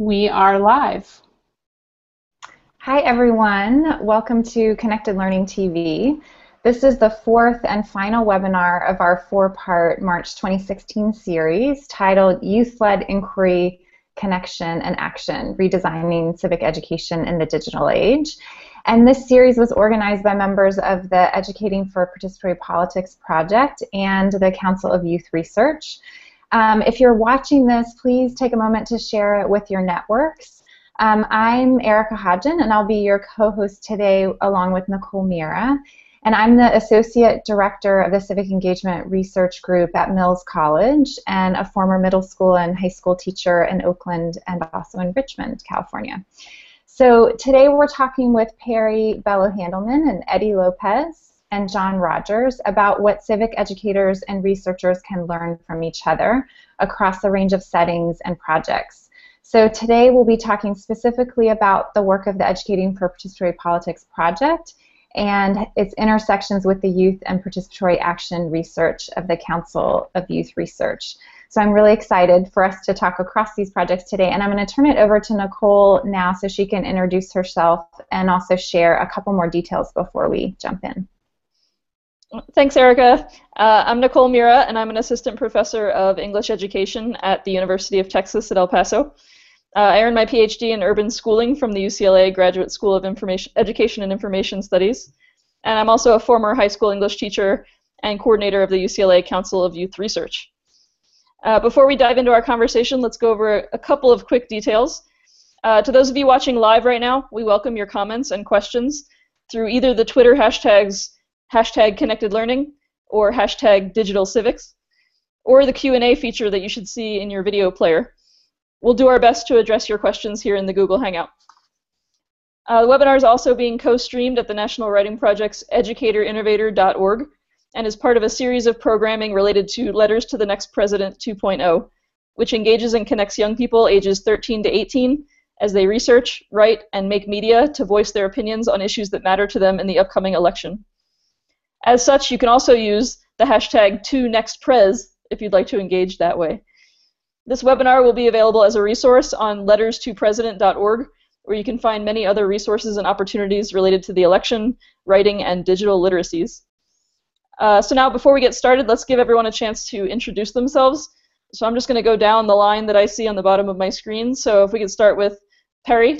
We are live. Hi, everyone. Welcome to Connected Learning TV. This is the fourth and final webinar of our four-part March 2016 series titled Youth-Led Inquiry, Connection, and Action, Redesigning Civic Education in the Digital Age. And this series was organized by members of the Educating for Participatory Politics project and the Council of Youth Research. Um, if you're watching this, please take a moment to share it with your networks. Um, I'm Erica Hodgin, and I'll be your co-host today along with Nicole Mirra. And I'm the Associate Director of the Civic Engagement Research Group at Mills College and a former middle school and high school teacher in Oakland and also in Richmond, California. So today we're talking with Perry Bello Handelman and Eddie Lopez and John Rogers about what civic educators and researchers can learn from each other across a range of settings and projects. So today we'll be talking specifically about the work of the Educating for Participatory Politics project and its intersections with the youth and participatory action research of the Council of Youth Research. So I'm really excited for us to talk across these projects today, and I'm going to turn it over to Nicole now so she can introduce herself and also share a couple more details before we jump in. Thanks, Erica. Uh, I'm Nicole Mirra, and I'm an assistant professor of English education at the University of Texas at El Paso. Uh, I earned my PhD in urban schooling from the UCLA Graduate School of Information, Education and Information Studies, and I'm also a former high school English teacher and coordinator of the UCLA Council of Youth Research. Uh, before we dive into our conversation, let's go over a couple of quick details. Uh, to those of you watching live right now, we welcome your comments and questions through either the Twitter hashtags hashtag connected learning or hashtag digital civics, or the Q&A feature that you should see in your video player. We'll do our best to address your questions here in the Google Hangout. Uh, the webinar is also being co-streamed at the National Writing Project's educatorinnovator.org and is part of a series of programming related to Letters to the Next President 2.0, which engages and connects young people ages 13 to 18 as they research, write, and make media to voice their opinions on issues that matter to them in the upcoming election. As such, you can also use the hashtag 2nextpres if you'd like to engage that way. This webinar will be available as a resource on letters2president.org, where you can find many other resources and opportunities related to the election, writing, and digital literacies. Uh, so now, before we get started, let's give everyone a chance to introduce themselves. So I'm just going to go down the line that I see on the bottom of my screen. So if we could start with Perry.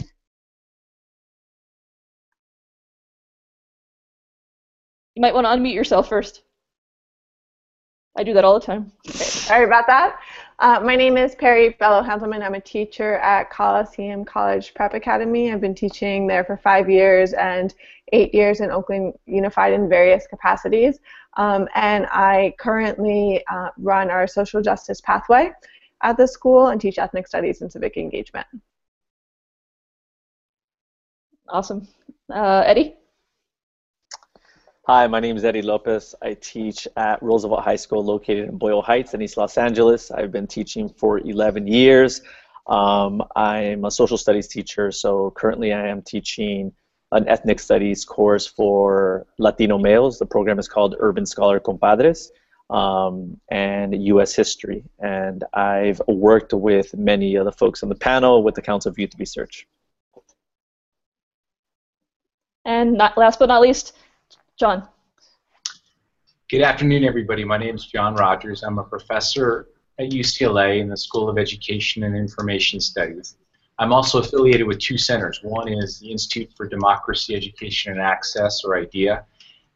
You might want to unmute yourself first. I do that all the time. Okay, sorry about that. Uh, my name is Perry Bello Handelman. I'm a teacher at Coliseum College Prep Academy. I've been teaching there for five years and eight years in Oakland Unified in various capacities. Um, and I currently uh, run our social justice pathway at the school and teach ethnic studies and civic engagement. Awesome. Uh, Eddie? Hi, my name is Eddie Lopez. I teach at Roosevelt High School located in Boyle Heights in East Los Angeles. I've been teaching for 11 years. Um, I'm a social studies teacher, so currently I am teaching an ethnic studies course for Latino males. The program is called Urban Scholar Compadres um, and U.S. History. And I've worked with many of the folks on the panel with the Council of Youth Research. And not, last but not least, John. Good afternoon, everybody. My name is John Rogers. I'm a professor at UCLA in the School of Education and Information Studies. I'm also affiliated with two centers. One is the Institute for Democracy, Education, and Access, or IDEA,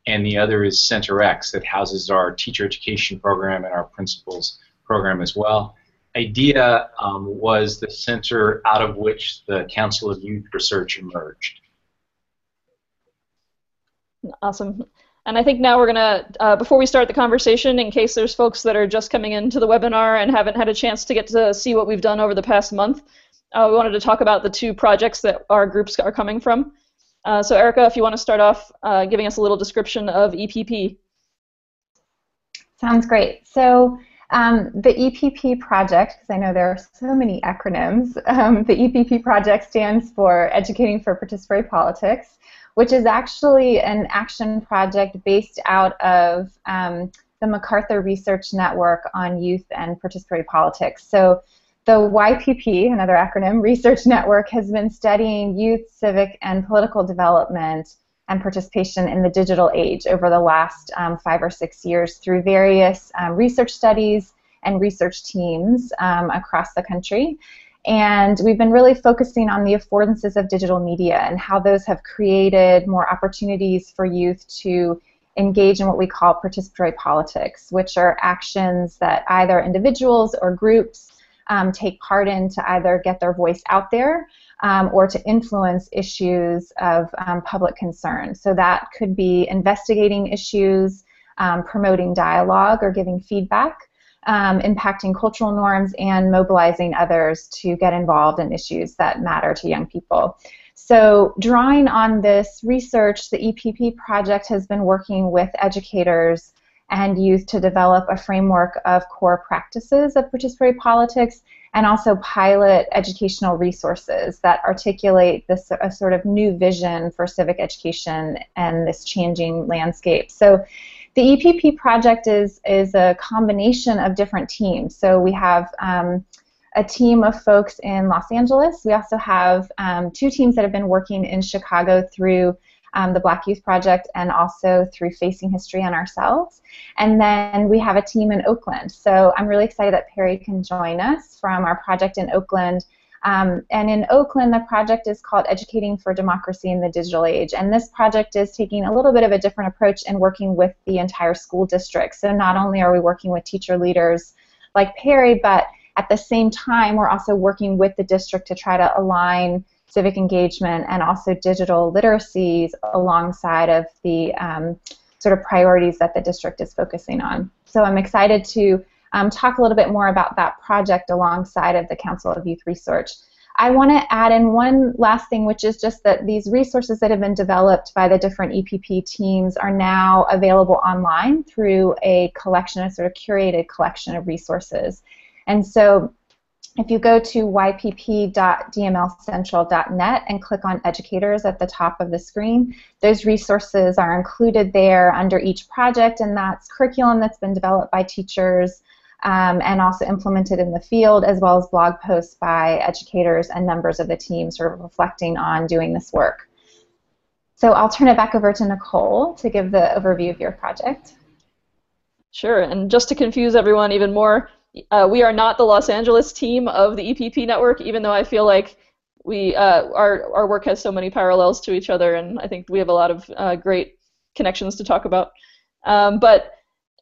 and the other is Center X that houses our teacher education program and our principals program as well. IDEA um, was the center out of which the Council of Youth Research emerged. Awesome. And I think now we're going to, uh, before we start the conversation, in case there's folks that are just coming into the webinar and haven't had a chance to get to see what we've done over the past month, uh, we wanted to talk about the two projects that our groups are coming from. Uh, so Erica, if you want to start off uh, giving us a little description of EPP. Sounds great. So um, the EPP project, because I know there are so many acronyms, um, the EPP project stands for Educating for Participatory Politics which is actually an action project based out of um, the MacArthur Research Network on Youth and Participatory Politics. So the YPP, another acronym, Research Network, has been studying youth, civic, and political development and participation in the digital age over the last um, five or six years through various um, research studies and research teams um, across the country. And we've been really focusing on the affordances of digital media and how those have created more opportunities for youth to engage in what we call participatory politics, which are actions that either individuals or groups um, take part in to either get their voice out there um, or to influence issues of um, public concern. So that could be investigating issues, um, promoting dialogue, or giving feedback. Um, impacting cultural norms and mobilizing others to get involved in issues that matter to young people. So, drawing on this research, the EPP project has been working with educators and youth to develop a framework of core practices of participatory politics and also pilot educational resources that articulate this a sort of new vision for civic education and this changing landscape. So the EPP project is, is a combination of different teams. So we have um, a team of folks in Los Angeles. We also have um, two teams that have been working in Chicago through um, the Black Youth Project and also through Facing History and ourselves. And then we have a team in Oakland. So I'm really excited that Perry can join us from our project in Oakland. Um, and in Oakland, the project is called Educating for Democracy in the Digital Age. And this project is taking a little bit of a different approach and working with the entire school district. So not only are we working with teacher leaders like Perry, but at the same time, we're also working with the district to try to align civic engagement and also digital literacies alongside of the um, sort of priorities that the district is focusing on. So I'm excited to um, talk a little bit more about that project alongside of the Council of Youth Research. I want to add in one last thing, which is just that these resources that have been developed by the different EPP teams are now available online through a collection, a sort of curated collection of resources. And so if you go to ypp.dmlcentral.net and click on educators at the top of the screen, those resources are included there under each project, and that's curriculum that's been developed by teachers um, and also implemented in the field, as well as blog posts by educators and members of the team sort of reflecting on doing this work. So I'll turn it back over to Nicole to give the overview of your project. Sure, and just to confuse everyone even more, uh, we are not the Los Angeles team of the EPP network, even though I feel like we uh, our our work has so many parallels to each other, and I think we have a lot of uh, great connections to talk about. Um, but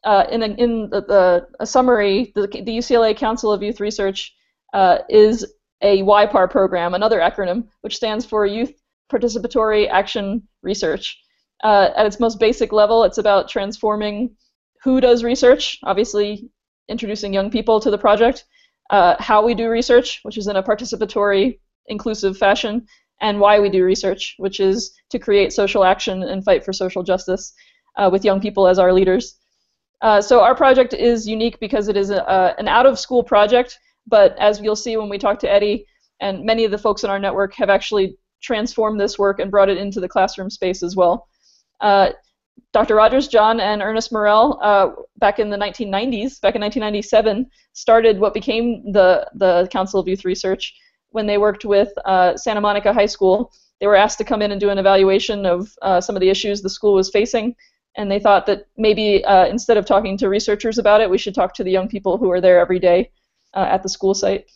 uh, in a, in the, the a summary, the, the UCLA Council of Youth Research uh, is a YPAR program, another acronym, which stands for Youth Participatory Action Research. Uh, at its most basic level, it's about transforming who does research. Obviously, introducing young people to the project, uh, how we do research, which is in a participatory, inclusive fashion, and why we do research, which is to create social action and fight for social justice uh, with young people as our leaders. Uh, so our project is unique because it is a, an out-of-school project, but as you'll see when we talk to Eddie, and many of the folks in our network have actually transformed this work and brought it into the classroom space as well. Uh, Dr. Rogers, John, and Ernest Morrell, uh, back in the 1990s, back in 1997, started what became the, the Council of Youth Research when they worked with uh, Santa Monica High School. They were asked to come in and do an evaluation of uh, some of the issues the school was facing, and they thought that maybe uh, instead of talking to researchers about it, we should talk to the young people who are there every day uh, at the school site.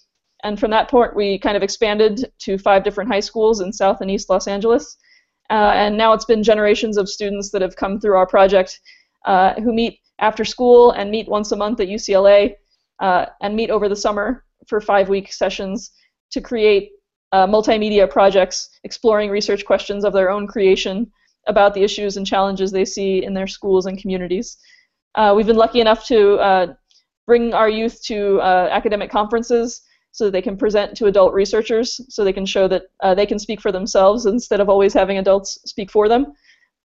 And from that point, we kind of expanded to five different high schools in South and East Los Angeles. Uh, and now it's been generations of students that have come through our project uh, who meet after school and meet once a month at UCLA uh, and meet over the summer for five-week sessions to create uh, multimedia projects exploring research questions of their own creation about the issues and challenges they see in their schools and communities. Uh, we've been lucky enough to uh, bring our youth to academic conferences so that they can present to adult researchers, so they can show that uh, they can speak for themselves instead of always having adults speak for them.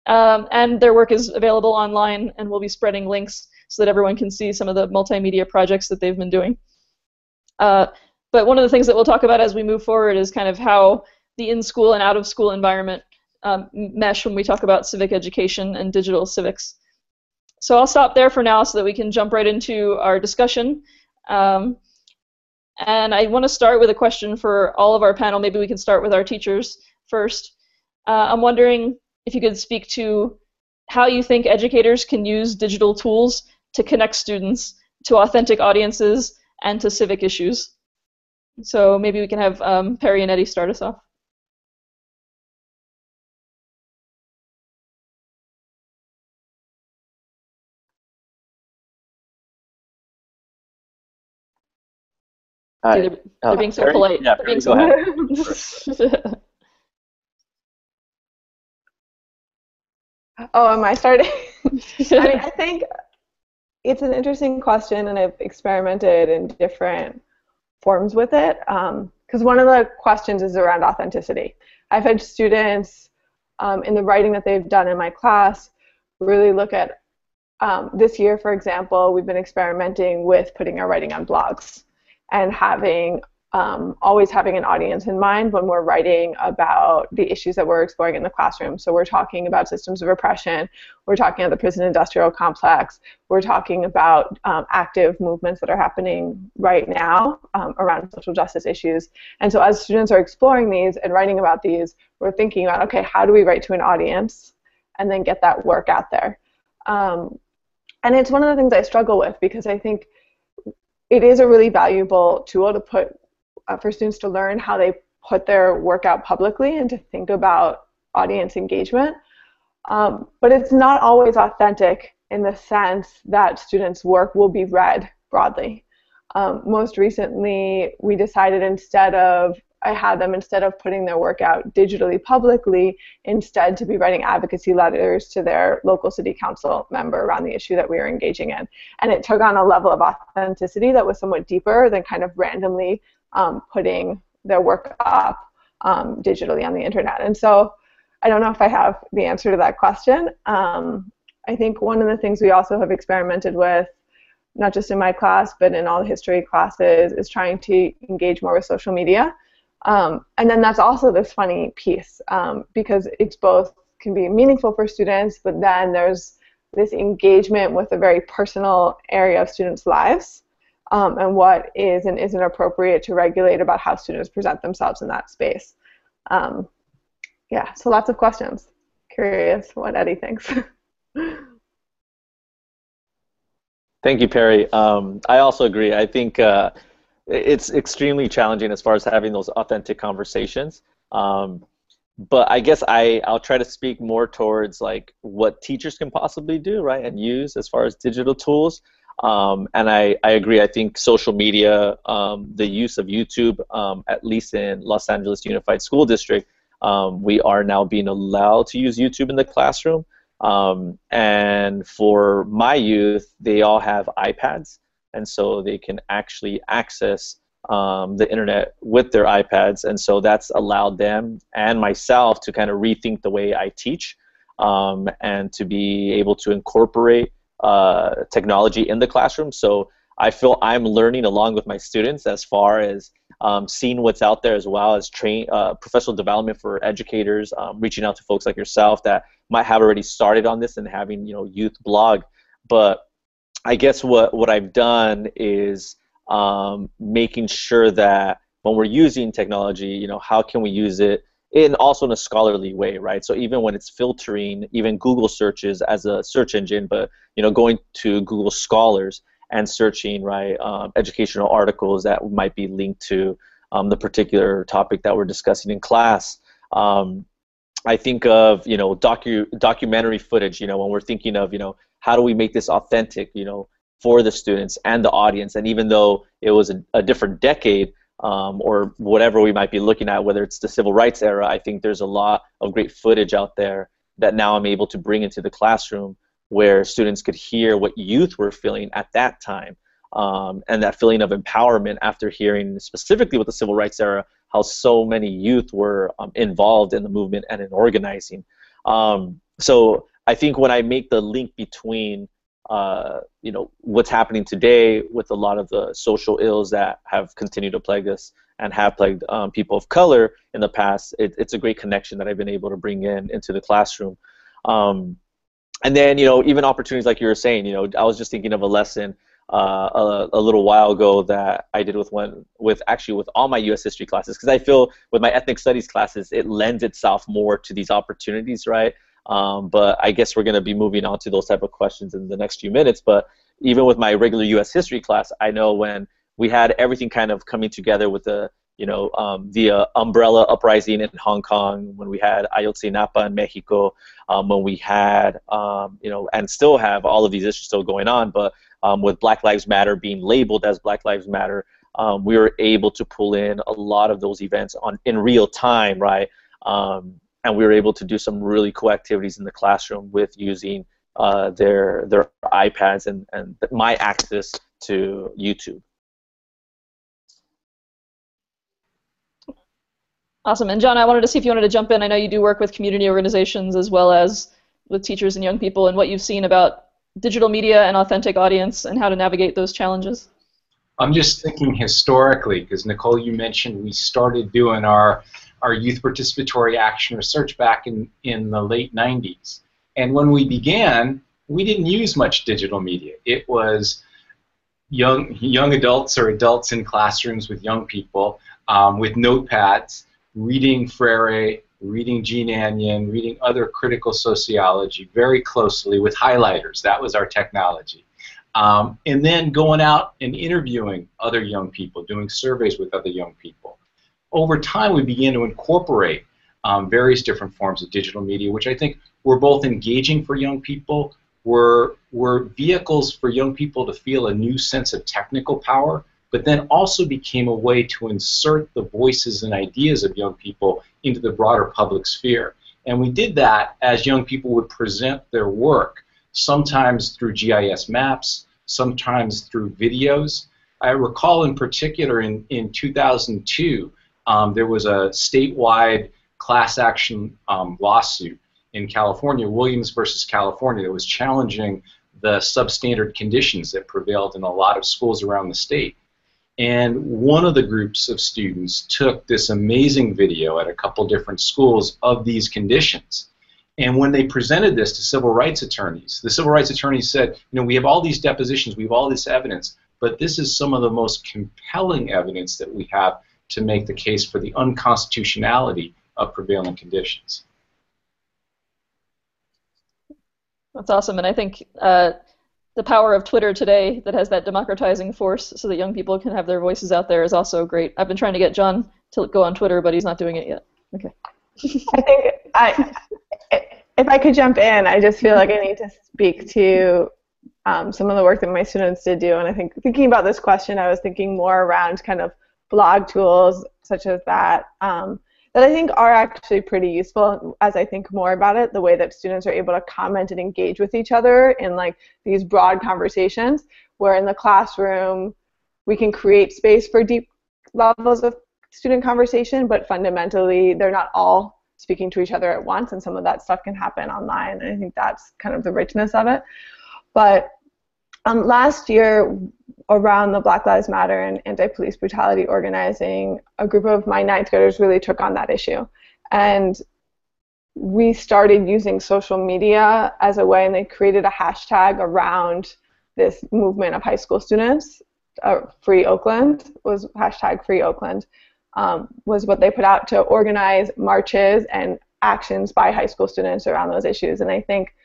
Um, and their work is available online, and we'll be spreading links so that everyone can see some of the multimedia projects that they've been doing. Uh, but one of the things that we'll talk about as we move forward is kind of how the in-school and out-of-school environment um, mesh when we talk about civic education and digital civics. So I'll stop there for now so that we can jump right into our discussion. Um, And I want to start with a question for all of our panel. Maybe we can start with our teachers first. Uh, I'm wondering if you could speak to how you think educators can use digital tools to connect students to authentic audiences and to civic issues. So maybe we can have um, Perry and Eddie start us off. Hi. They're, they're being so Perry? polite. Yeah, Perry, so ahead. Oh, am I starting? I mean, I think it's an interesting question, and I've experimented in different forms with it. Because one of the questions is around authenticity. I've had students um, in the writing that they've done in my class really look at um, this year, for example, we've been experimenting with putting our writing on blogs and having um, always having an audience in mind when we're writing about the issues that we're exploring in the classroom. So we're talking about systems of oppression, we're talking about the prison industrial complex, we're talking about um, active movements that are happening right now um, around social justice issues. And so as students are exploring these and writing about these, we're thinking about, okay, how do we write to an audience and then get that work out there? Um, and it's one of the things I struggle with because I think it is a really valuable tool to put uh, for students to learn how they put their work out publicly and to think about audience engagement. Um, but it's not always authentic in the sense that students' work will be read broadly. Um, most recently, we decided instead of I had them instead of putting their work out digitally publicly, instead to be writing advocacy letters to their local city council member around the issue that we were engaging in. And it took on a level of authenticity that was somewhat deeper than kind of randomly um, putting their work up um, digitally on the internet. And so I don't know if I have the answer to that question. Um, I think one of the things we also have experimented with, not just in my class, but in all the history classes, is trying to engage more with social media. Um, and then that's also this funny piece um, because it's both can be meaningful for students, but then there's this engagement with a very personal area of students' lives um, and what is and isn't appropriate to regulate about how students present themselves in that space. Um, yeah, so lots of questions. Curious what Eddie thinks. Thank you, Perry. Um, I also agree. I think uh, it's extremely challenging as far as having those authentic conversations. Um, but I guess I, I'll try to speak more towards like what teachers can possibly do, right, and use as far as digital tools. Um, and I, I agree. I think social media, um, the use of YouTube, um, at least in Los Angeles Unified School District, um, we are now being allowed to use YouTube in the classroom. Um, and for my youth, they all have iPads, and so they can actually access um, the internet with their iPads, and so that's allowed them and myself to kind of rethink the way I teach and to be able to incorporate uh, technology in the classroom. So I feel I'm learning along with my students as far as um, seeing what's out there as well as train uh, professional development for educators, um, reaching out to folks like yourself that might have already started on this and having you know youth blog. But I guess what what I've done is um, making sure that when we're using technology, you know, how can we use it in also in a scholarly way, right? So even when it's filtering, even Google searches as a search engine, but you know, going to Google Scholars and searching, right, um, educational articles that might be linked to um, the particular topic that we're discussing in class. Um, I think of you know docu documentary footage. You know, when we're thinking of you know how do we make this authentic, you know, for the students and the audience. And even though it was a, a different decade, um, or whatever we might be looking at, whether it's the civil rights era, I think there's a lot of great footage out there that now I'm able to bring into the classroom where students could hear what youth were feeling at that time um, and that feeling of empowerment after hearing specifically with the civil rights era how so many youth were um, involved in the movement and in organizing. Um, so I think when I make the link between uh, you know what's happening today with a lot of the social ills that have continued to plague us and have plagued um, people of color in the past. It, it's a great connection that I've been able to bring in into the classroom. Um, and then you know even opportunities like you were saying. You know I was just thinking of a lesson uh, a, a, little while ago that I did with one with actually with all my U.S. history classes because I feel with my ethnic studies classes it lends itself more to these opportunities, right? Um, but I guess we're going to be moving on to those type of questions in the next few minutes. But even with my regular U.S. history class, I know when we had everything kind of coming together with the you know um, the uh, umbrella uprising in Hong Kong, when we had Ayotzinapa in Mexico, um, when we had um, you know and still have all of these issues still going on, but um, with Black Lives Matter being labeled as Black Lives Matter, um, we were able to pull in a lot of those events on in real time, right? Um, and we were able to do some really cool activities in the classroom with using uh, their their iPads and, and my access to YouTube. Awesome. And John, I wanted to see if you wanted to jump in. I know you do work with community organizations as well as with teachers and young people, and what you've seen about digital media and authentic audience and how to navigate those challenges. I'm just thinking historically, because Nicole, you mentioned we started doing our our youth participatory action research back in, in the late 90s. And when we began, we didn't use much digital media. It was young, young adults or adults in classrooms with young people um, with notepads, reading Freire, reading Jean Anyon, reading other critical sociology very closely with highlighters. That was our technology. Um, and then going out and interviewing other young people, doing surveys with other young people. Over time, we began to incorporate um, various different forms of digital media, which I think were both engaging for young people, were, were vehicles for young people to feel a new sense of technical power, but then also became a way to insert the voices and ideas of young people into the broader public sphere. And we did that as young people would present their work, sometimes through GIS maps, sometimes through videos. I recall in particular in, in 2002, um, there was a statewide class action um, lawsuit in California, Williams versus California, that was challenging the substandard conditions that prevailed in a lot of schools around the state. And one of the groups of students took this amazing video at a couple different schools of these conditions. And when they presented this to civil rights attorneys, the civil rights attorneys said, you know, we have all these depositions, we have all this evidence, but this is some of the most compelling evidence that we have to make the case for the unconstitutionality of prevailing conditions. That's awesome, and I think uh, the power of Twitter today that has that democratizing force so that young people can have their voices out there is also great. I've been trying to get John to go on Twitter, but he's not doing it yet. Okay. I think I, if I could jump in, I just feel like I need to speak to um, some of the work that my students did do. And I think thinking about this question, I was thinking more around kind of blog tools such as that. Um, that I think are actually pretty useful as I think more about it, the way that students are able to comment and engage with each other in like these broad conversations, where in the classroom we can create space for deep levels of student conversation, but fundamentally they're not all speaking to each other at once, and some of that stuff can happen online, and I think that's kind of the richness of it. But um, last year, around the Black Lives Matter and anti-police brutality organizing, a group of my ninth graders really took on that issue, and we started using social media as a way, and they created a hashtag around this movement of high school students. Uh, Free Oakland was hashtag Free Oakland um, was what they put out to organize marches and actions by high school students around those issues, and I think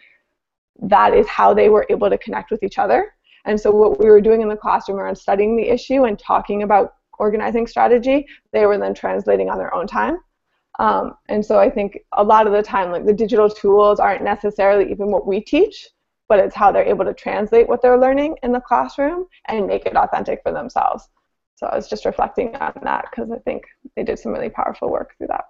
that is how they were able to connect with each other. And so what we were doing in the classroom around studying the issue and talking about organizing strategy, they were then translating on their own time. Um, and so I think a lot of the time, like the digital tools aren't necessarily even what we teach, but it's how they're able to translate what they're learning in the classroom and make it authentic for themselves. So I was just reflecting on that because I think they did some really powerful work through that.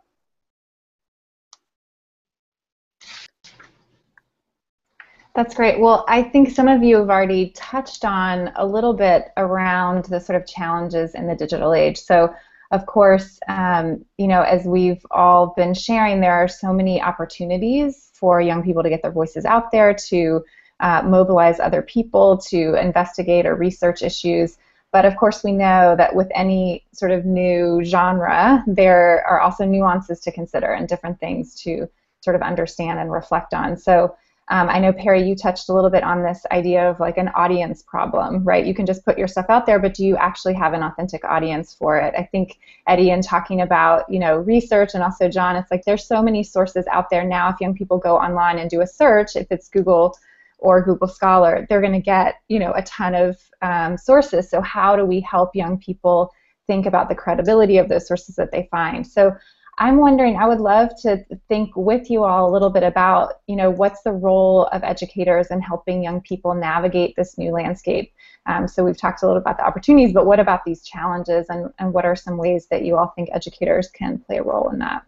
That's great. Well, I think some of you have already touched on a little bit around the sort of challenges in the digital age. So, of course, um, you know, as we've all been sharing, there are so many opportunities for young people to get their voices out there, to uh, mobilize other people, to investigate or research issues. But of course, we know that with any sort of new genre, there are also nuances to consider and different things to sort of understand and reflect on. So, Um, I know Perry, you touched a little bit on this idea of like an audience problem, right? You can just put your stuff out there, but do you actually have an authentic audience for it? I think Eddie, in talking about you know research, and also John, it's like there's so many sources out there now. If young people go online and do a search, if it's Google or Google Scholar, they're going to get you know a ton of um, sources. So how do we help young people think about the credibility of those sources that they find? So I'm wondering, I would love to think with you all a little bit about, you know, what's the role of educators in helping young people navigate this new landscape. Um, so we've talked a little about the opportunities, but what about these challenges and, and what are some ways that you all think educators can play a role in that?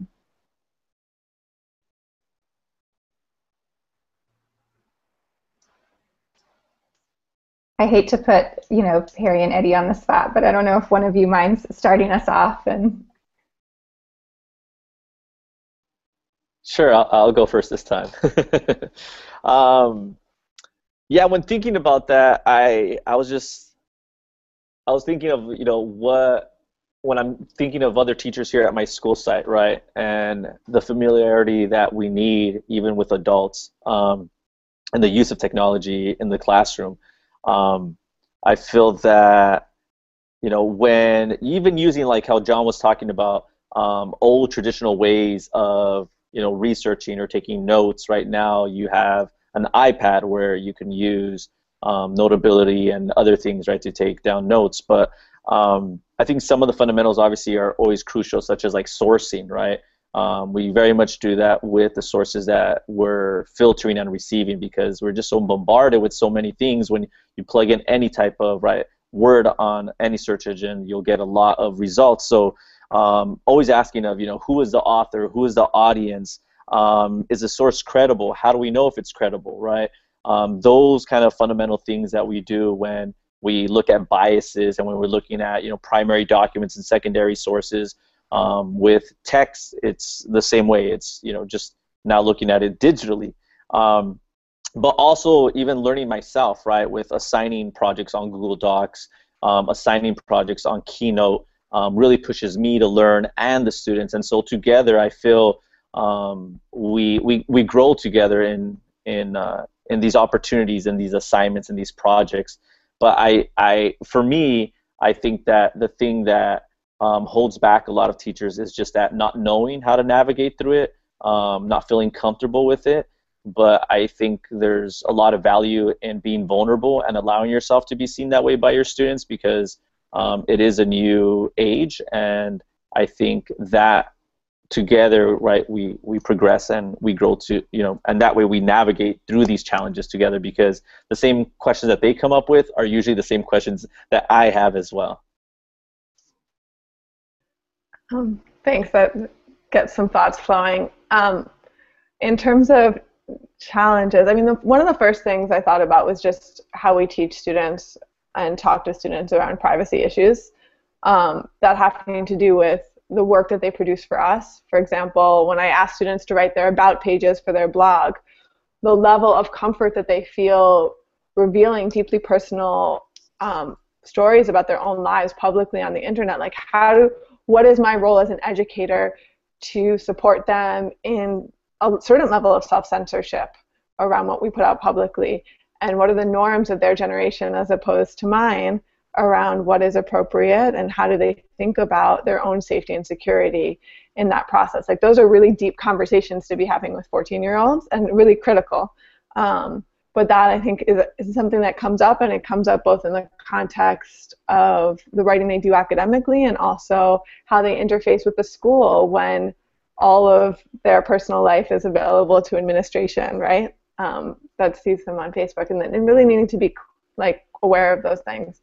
I hate to put, you know, Perry and Eddie on the spot, but I don't know if one of you minds starting us off and Sure, I'll, I'll go first this time. um, yeah, when thinking about that, I I was just I was thinking of you know what when I'm thinking of other teachers here at my school site, right, and the familiarity that we need even with adults, um, and the use of technology in the classroom. Um, I feel that you know when even using like how John was talking about um, old traditional ways of you know researching or taking notes. Right now you have an ipad where you can use um, notability and other things right to take down notes. But um, i think some of the fundamentals obviously are always crucial such as like sourcing right? Um, we very much do that with the sources that we're filtering and receiving because we're just so bombarded with so many things. When you plug in any type of right word on any search engine you'll get a lot of results. So um, always asking of you know who is the author, who is the audience, um, is the source credible? How do we know if it's credible, right? Um, those kind of fundamental things that we do when we look at biases and when we're looking at you know primary documents and secondary sources. Um, with text, it's the same way. It's you know just now looking at it digitally um, but also even learning myself, right, with assigning projects on Google Docs, um, assigning projects on Keynote, um, really pushes me to learn and the students. And so together, I feel um, we, we we grow together in in uh, in these opportunities and these assignments and these projects. But I I for me, I think that the thing that um, holds back a lot of teachers is just that not knowing how to navigate through it, um, not feeling comfortable with it. But I think there's a lot of value in being vulnerable and allowing yourself to be seen that way by your students because um, it is a new age, and I think that together, right, we we progress and we grow to you know, and that way we navigate through these challenges together because the same questions that they come up with are usually the same questions that I have as well. Um, thanks. That gets some thoughts flowing. Um, in terms of challenges, I mean, the, one of the first things I thought about was just how we teach students and talk to students around privacy issues um, that having to do with the work that they produce for us. For example, when I ask students to write their about pages for their blog, the level of comfort that they feel revealing deeply personal um, stories about their own lives publicly on the internet, like how do, what is my role as an educator to support them in a certain level of self-censorship around what we put out publicly and what are the norms of their generation as opposed to mine around what is appropriate and how do they think about their own safety and security in that process. Like those are really deep conversations to be having with 14 year olds and really critical. Um, but that I think is, is something that comes up and it comes up both in the context of the writing they do academically and also how they interface with the school when all of their personal life is available to administration, right? Um, that sees them on Facebook, and, and really needing to be like aware of those things.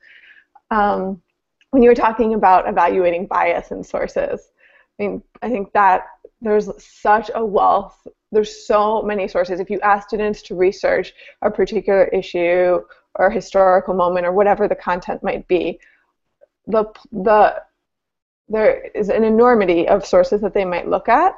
Um, when you were talking about evaluating bias in sources, I mean, I think that there's such a wealth. There's so many sources. If you ask students to research a particular issue or historical moment or whatever the content might be, the the there is an enormity of sources that they might look at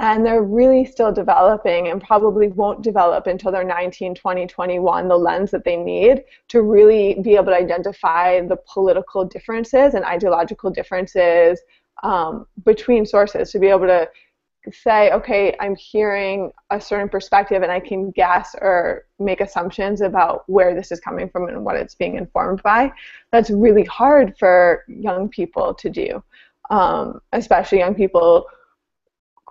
and they're really still developing and probably won't develop until they're 19 20 21 the lens that they need to really be able to identify the political differences and ideological differences um, between sources to be able to say, okay, I'm hearing a certain perspective and I can guess or make assumptions about where this is coming from and what it's being informed by, that's really hard for young people to do, um, especially young people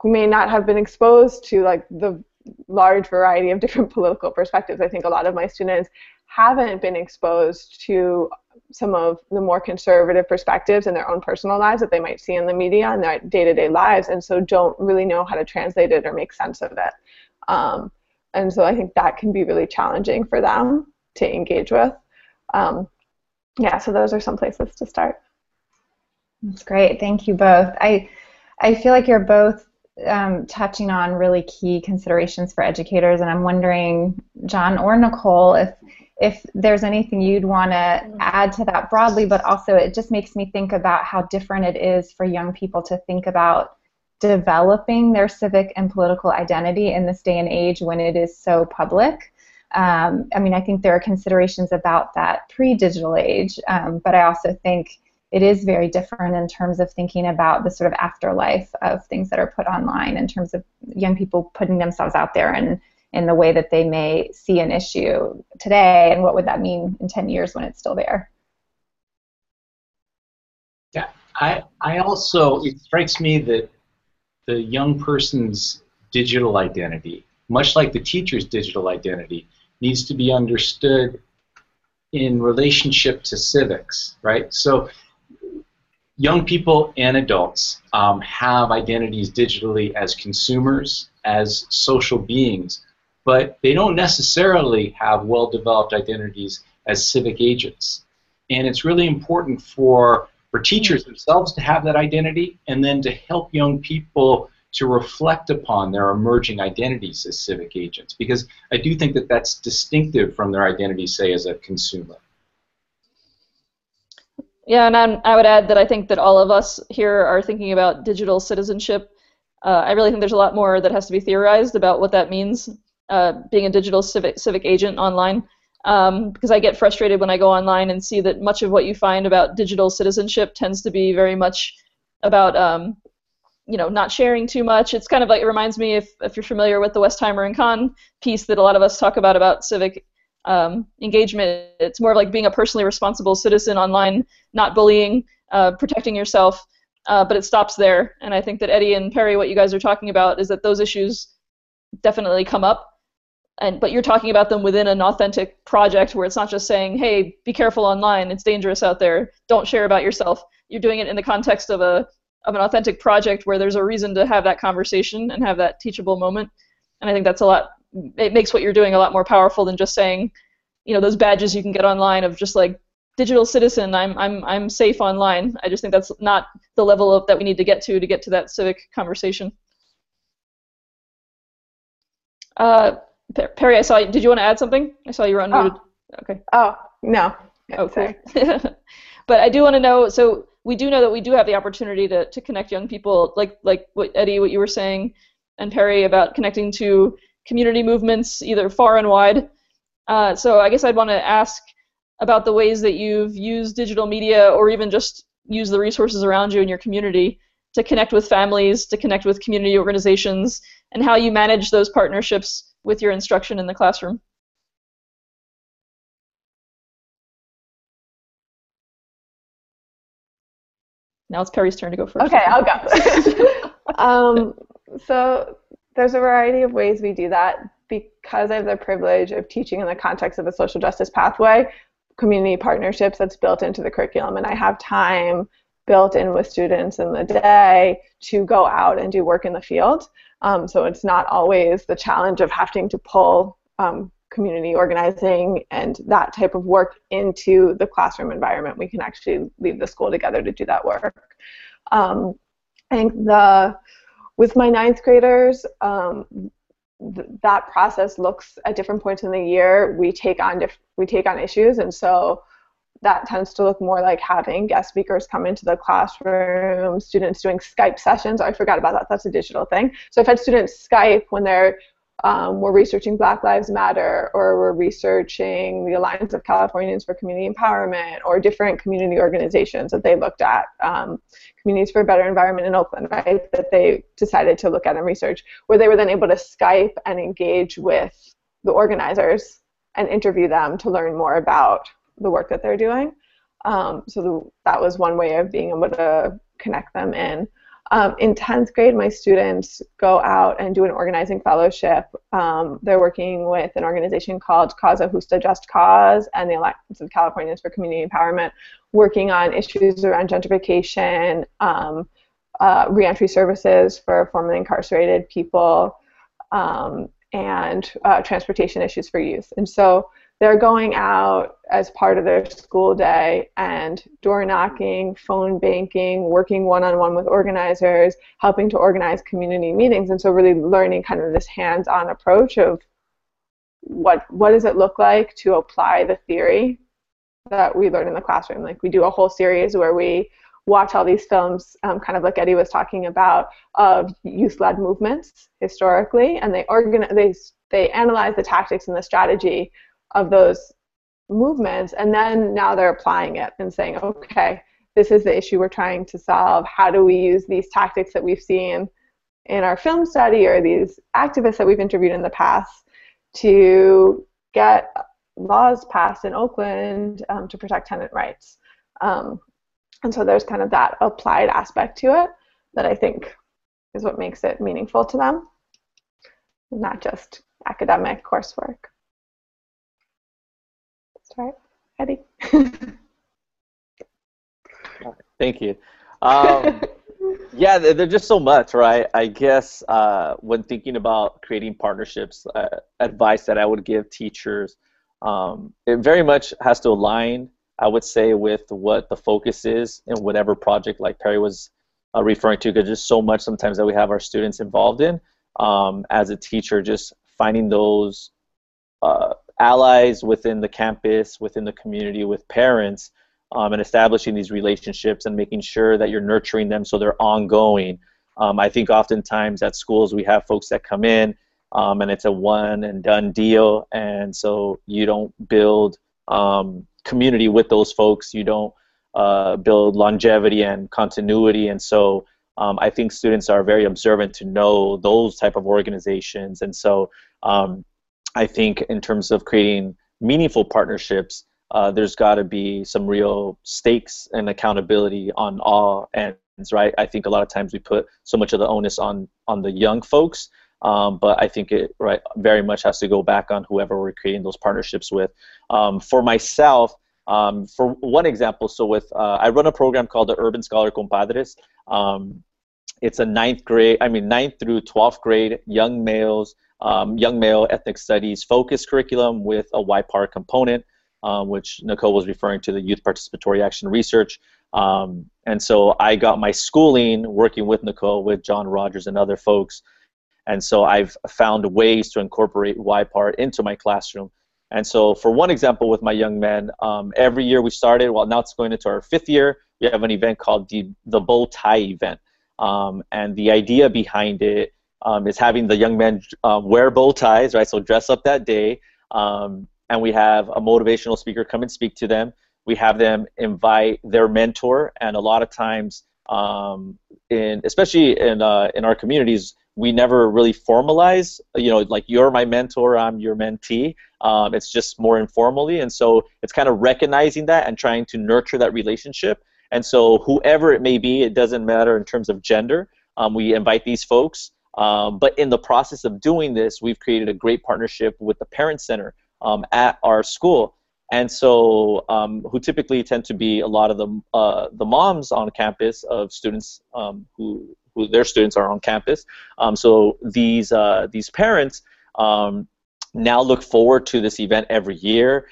may not have been exposed to like the large variety of different political perspectives. I think a lot of my students haven't been exposed to some of the more conservative perspectives in their own personal lives that they might see in the media in their day-to-day lives and so don't really know how to translate it or make sense of it. Um, and so i think that can be really challenging for them to engage with. Um, yeah so those are some places to start. That's great. Thank you both. I i feel like you're both um, touching on really key considerations for educators and i'm wondering john or nicole if if there's anything you'd want to add to that broadly, but also it just makes me think about how different it is for young people to think about developing their civic and political identity in this day and age when it is so public. Um, I mean, I think there are considerations about that pre digital age, um, but I also think it is very different in terms of thinking about the sort of afterlife of things that are put online in terms of young people putting themselves out there and in the way that they may see an issue today, and what would that mean in 10 years when it's still there? Yeah, I, I also, it strikes me that the young person's digital identity, much like the teacher's digital identity, needs to be understood in relationship to civics, right? So young people and adults um, have identities digitally as consumers, as social beings, but they don't necessarily have well-developed identities as civic agents. And it's really important for, for teachers themselves to have that identity and then to help young people to reflect upon their emerging identities as civic agents because I do think that that's distinctive from their identity, say, as a consumer. Yeah, and I'm, i would add that I think that all of us here are thinking about digital citizenship. Uh, I really think there's a lot more that has to be theorized about what that means uh, being a digital civic civic agent online um, because I get frustrated when I go online and see that much of what you find about digital citizenship tends to be very much about um, you know not sharing too much. It's kind of like it reminds me if if you're familiar with the Westheimer and Kahne piece that a lot of us talk about about civic um, engagement. It's more of like being a personally responsible citizen online, not bullying, uh, protecting yourself. Uh, but it stops there. And I think that Eddie and Perry, what you guys are talking about is that those issues definitely come up and but you're talking about them within an authentic project where it's not just saying hey be careful online it's dangerous out there don't share about yourself you're doing it in the context of a of an authentic project where there's a reason to have that conversation and have that teachable moment and i think that's a lot it makes what you're doing a lot more powerful than just saying you know those badges you can get online of just like digital citizen i'm i'm i'm safe online i just think that's not the level of that we need to get to to get to that civic conversation uh, Perry, I saw. You, did you want to add something? I saw you were unmuted. Oh. Okay. Oh no. Oh, cool. but I do want to know. So we do know that we do have the opportunity to, to connect young people, like like what Eddie, what you were saying, and Perry about connecting to community movements, either far and wide. Uh, so I guess I'd want to ask about the ways that you've used digital media, or even just use the resources around you in your community to connect with families, to connect with community organizations, and how you manage those partnerships with your instruction in the classroom? Now it's Perry's turn to go first. Okay, I'll go. um, so there's a variety of ways we do that. Because I have the privilege of teaching in the context of a social justice pathway, community partnerships that's built into the curriculum, and I have time built in with students in the day to go out and do work in the field. Um, so it's not always the challenge of having to pull um, community organizing and that type of work into the classroom environment. We can actually leave the school together to do that work. Um, I think the with my ninth graders, um, th that process looks at different points in the year. We take on we take on issues, and so that tends to look more like having guest speakers come into the classroom, students doing Skype sessions. Oh, I forgot about that. That's a digital thing. So I've had students Skype when they're um, were researching Black Lives Matter or we're researching the Alliance of Californians for Community Empowerment or different community organizations that they looked at, um, Communities for a Better Environment in Oakland, right, that they decided to look at and research, where they were then able to Skype and engage with the organizers and interview them to learn more about the work that they're doing. Um, so the, that was one way of being able to connect them in. Um, in 10th grade, my students go out and do an organizing fellowship. Um, they're working with an organization called Causa Justa Just Cause and the Alliance of Californians for Community Empowerment, working on issues around gentrification, um, uh, reentry services for formerly incarcerated people, um, and uh, transportation issues for youth. And so they're going out as part of their school day and door knocking, phone banking, working one on one with organizers, helping to organize community meetings. And so, really learning kind of this hands on approach of what, what does it look like to apply the theory that we learn in the classroom. Like, we do a whole series where we watch all these films, um, kind of like Eddie was talking about, of youth-led movements historically, and they organize, they they analyze the tactics and the strategy of those movements, and then now they're applying it and saying, okay, this is the issue we're trying to solve. How do we use these tactics that we've seen in our film study or these activists that we've interviewed in the past to get laws passed in Oakland um, to protect tenant rights? Um, and so there's kind of that applied aspect to it that I think is what makes it meaningful to them, not just academic coursework. Sorry, Eddie. Thank you. Um, yeah, there's just so much, right? I guess uh, when thinking about creating partnerships, uh, advice that I would give teachers, um, it very much has to align, I would say, with what the focus is in whatever project, like Perry was uh, referring to, because there's so much sometimes that we have our students involved in. Um, as a teacher, just finding those uh, allies within the campus, within the community, with parents, um, and establishing these relationships and making sure that you're nurturing them so they're ongoing. Um, I think oftentimes at schools we have folks that come in um, and it's a one and done deal, and so you don't build um, community with those folks. You don't uh, build longevity and continuity, and so um, I think students are very observant to know those type of organizations, and so um, I think in terms of creating meaningful partnerships, uh, there's got to be some real stakes and accountability on all ends, right? I think a lot of times we put so much of the onus on on the young folks, um, but I think it right very much has to go back on whoever we're creating those partnerships with. Um, for myself, um, for one example, so with uh, I run a program called the Urban Scholar Compadres. Um, it's a ninth grade, I mean ninth through twelfth grade young males um, young male ethnic studies focused curriculum with a YPAR component, um, which Nicole was referring to the Youth Participatory Action Research. Um, and so I got my schooling working with Nicole, with John Rogers and other folks. And so I've found ways to incorporate YPAR into my classroom. And so for one example with my young men, um, every year we started, well now it's going into our fifth year, we have an event called the, the Bow Tie event. Um, and the idea behind it um, is having the young men um, wear bow ties, right? So dress up that day, um, and we have a motivational speaker come and speak to them. We have them invite their mentor, and a lot of times, um, in especially in uh, in our communities, we never really formalize. You know, like you're my mentor, I'm your mentee. Um, it's just more informally, and so it's kind of recognizing that and trying to nurture that relationship. And so, whoever it may be, it doesn't matter in terms of gender. Um, we invite these folks. Um, but in the process of doing this, we've created a great partnership with the Parent Center um, at our school. And so, um, who typically tend to be a lot of the, uh, the moms on campus of students um, who, who their students are on campus. Um, so these, uh, these parents um, now look forward to this event every year.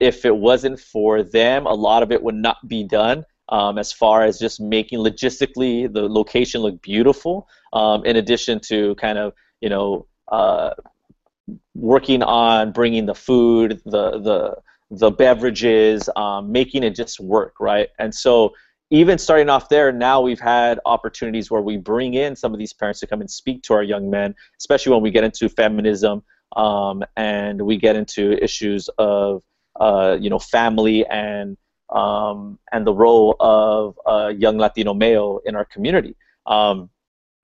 if it wasn't for them, a lot of it would not be done um, as far as just making logistically the location look beautiful, um, in addition to kind of you know uh, working on bringing the food, the the the beverages, um, making it just work, right? And so even starting off there, now we've had opportunities where we bring in some of these parents to come and speak to our young men, especially when we get into feminism um, and we get into issues of uh, you know family and um, and the role of a young Latino male in our community. Um,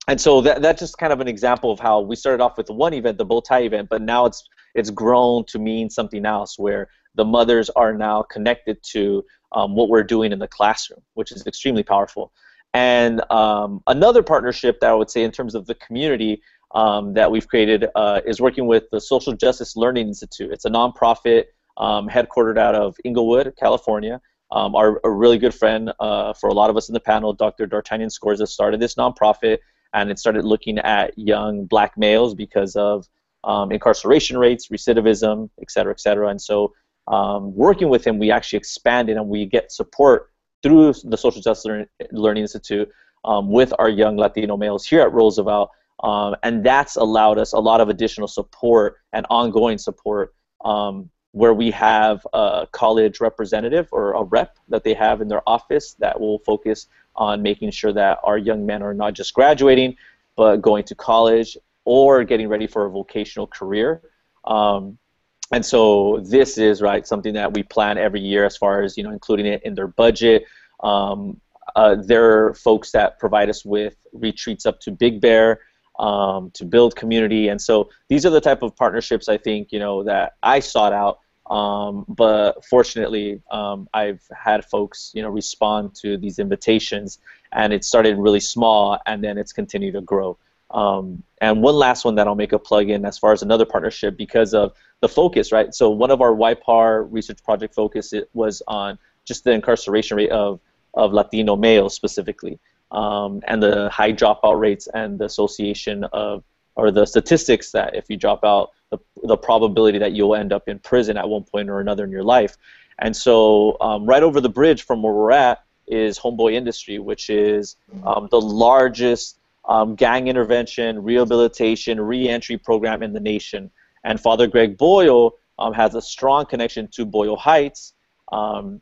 and so that, that's just kind of an example of how we started off with one event, the bow tie event, but now it's it's grown to mean something else, where the mothers are now connected to um, what we're doing in the classroom, which is extremely powerful. And um, another partnership that I would say in terms of the community um, that we've created uh, is working with the Social Justice Learning Institute. It's a nonprofit um, headquartered out of Inglewood, California. Um, our a really good friend uh, for a lot of us in the panel, Dr. D'Artagnan Scorza, started this nonprofit and it started looking at young black males because of um, incarceration rates, recidivism, et cetera, et cetera. And so um, working with him, we actually expanded and we get support through the Social Justice Learning Institute um, with our young Latino males here at Roosevelt. Um, and that's allowed us a lot of additional support and ongoing support um, where we have a college representative or a rep that they have in their office that will focus on making sure that our young men are not just graduating, but going to college or getting ready for a vocational career. Um, and so this is right something that we plan every year as far as you know including it in their budget. Um, uh, there are folks that provide us with retreats up to Big Bear um, to build community, and so these are the type of partnerships I think you know that I sought out um, but fortunately, um, I've had folks, you know, respond to these invitations, and it started really small, and then it's continued to grow. Um, and one last one that I'll make a plug in as far as another partnership because of the focus, right? So one of our YPAR research project focus it was on just the incarceration rate of, of Latino males specifically, um, and the high dropout rates and the association of, or the statistics that if you drop out, the, the probability that you'll end up in prison at one point or another in your life. And so, um, right over the bridge from where we're at is Homeboy Industry, which is um, the largest um, gang intervention, rehabilitation, reentry program in the nation. And Father Greg Boyle um, has a strong connection to Boyle Heights. Um,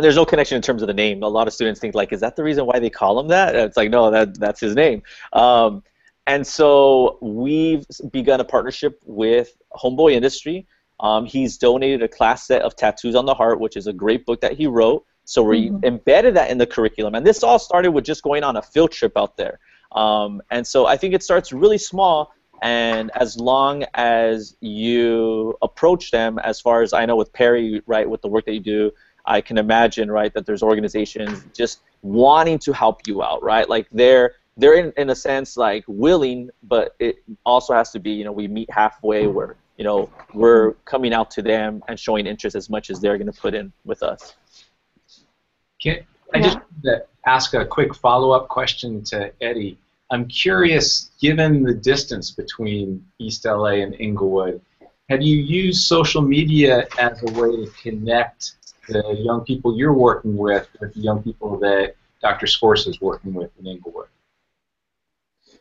there's no connection in terms of the name. A lot of students think like, is that the reason why they call him that? It's like, no, that that's his name. Um, and so we've begun a partnership with Homeboy Industry. Um, he's donated a class set of Tattoos on the Heart, which is a great book that he wrote. So we mm-hmm. embedded that in the curriculum. And this all started with just going on a field trip out there. Um, and so I think it starts really small. And as long as you approach them, as far as I know with Perry, right, with the work that you do, I can imagine, right, that there's organizations just wanting to help you out, right? Like they're they're in, in a sense like willing, but it also has to be you know we meet halfway where you know we're coming out to them and showing interest as much as they're going to put in with us. Can I just ask a quick follow-up question to Eddie? I'm curious, given the distance between East LA and Inglewood, have you used social media as a way to connect the young people you're working with with the young people that Dr. Scorza is working with in Inglewood?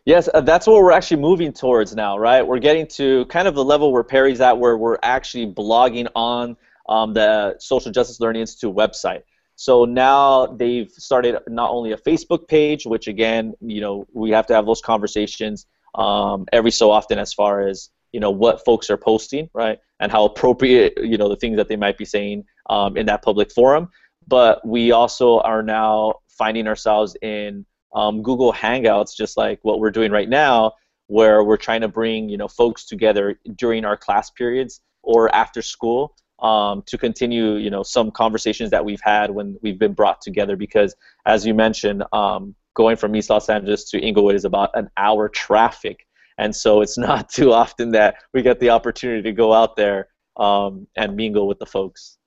Yes, uh, that's what we're actually moving towards now, right? We're getting to kind of the level where Perry's at, where we're actually blogging on um, the Social Justice Learning Institute website. So now they've started not only a Facebook page, which again, you know, we have to have those conversations um, every so often as far as you know what folks are posting, right, and how appropriate you know the things that they might be saying um, in that public forum. But we also are now finding ourselves in um, Google Hangouts, just like what we're doing right now, where we're trying to bring you know folks together during our class periods or after school um, to continue you know some conversations that we've had when we've been brought together. Because as you mentioned, um, going from East Los Angeles to Inglewood is about an hour traffic, and so it's not too often that we get the opportunity to go out there um, and mingle with the folks.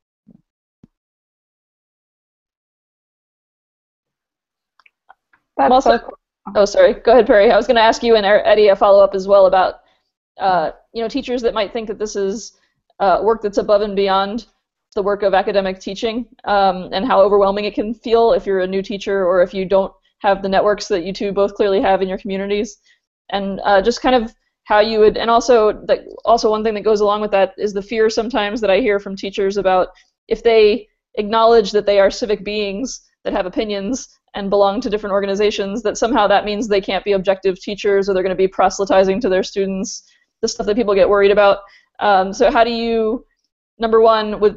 That's also, so cool. oh, sorry. Go ahead, Perry. I was going to ask you and Eddie a follow up as well about, uh, you know, teachers that might think that this is uh, work that's above and beyond the work of academic teaching, um, and how overwhelming it can feel if you're a new teacher or if you don't have the networks that you two both clearly have in your communities, and uh, just kind of how you would, and also that also one thing that goes along with that is the fear sometimes that I hear from teachers about if they acknowledge that they are civic beings that have opinions and belong to different organizations, that somehow that means they can't be objective teachers or they're going to be proselytizing to their students, the stuff that people get worried about. Um, so how do you, number one, would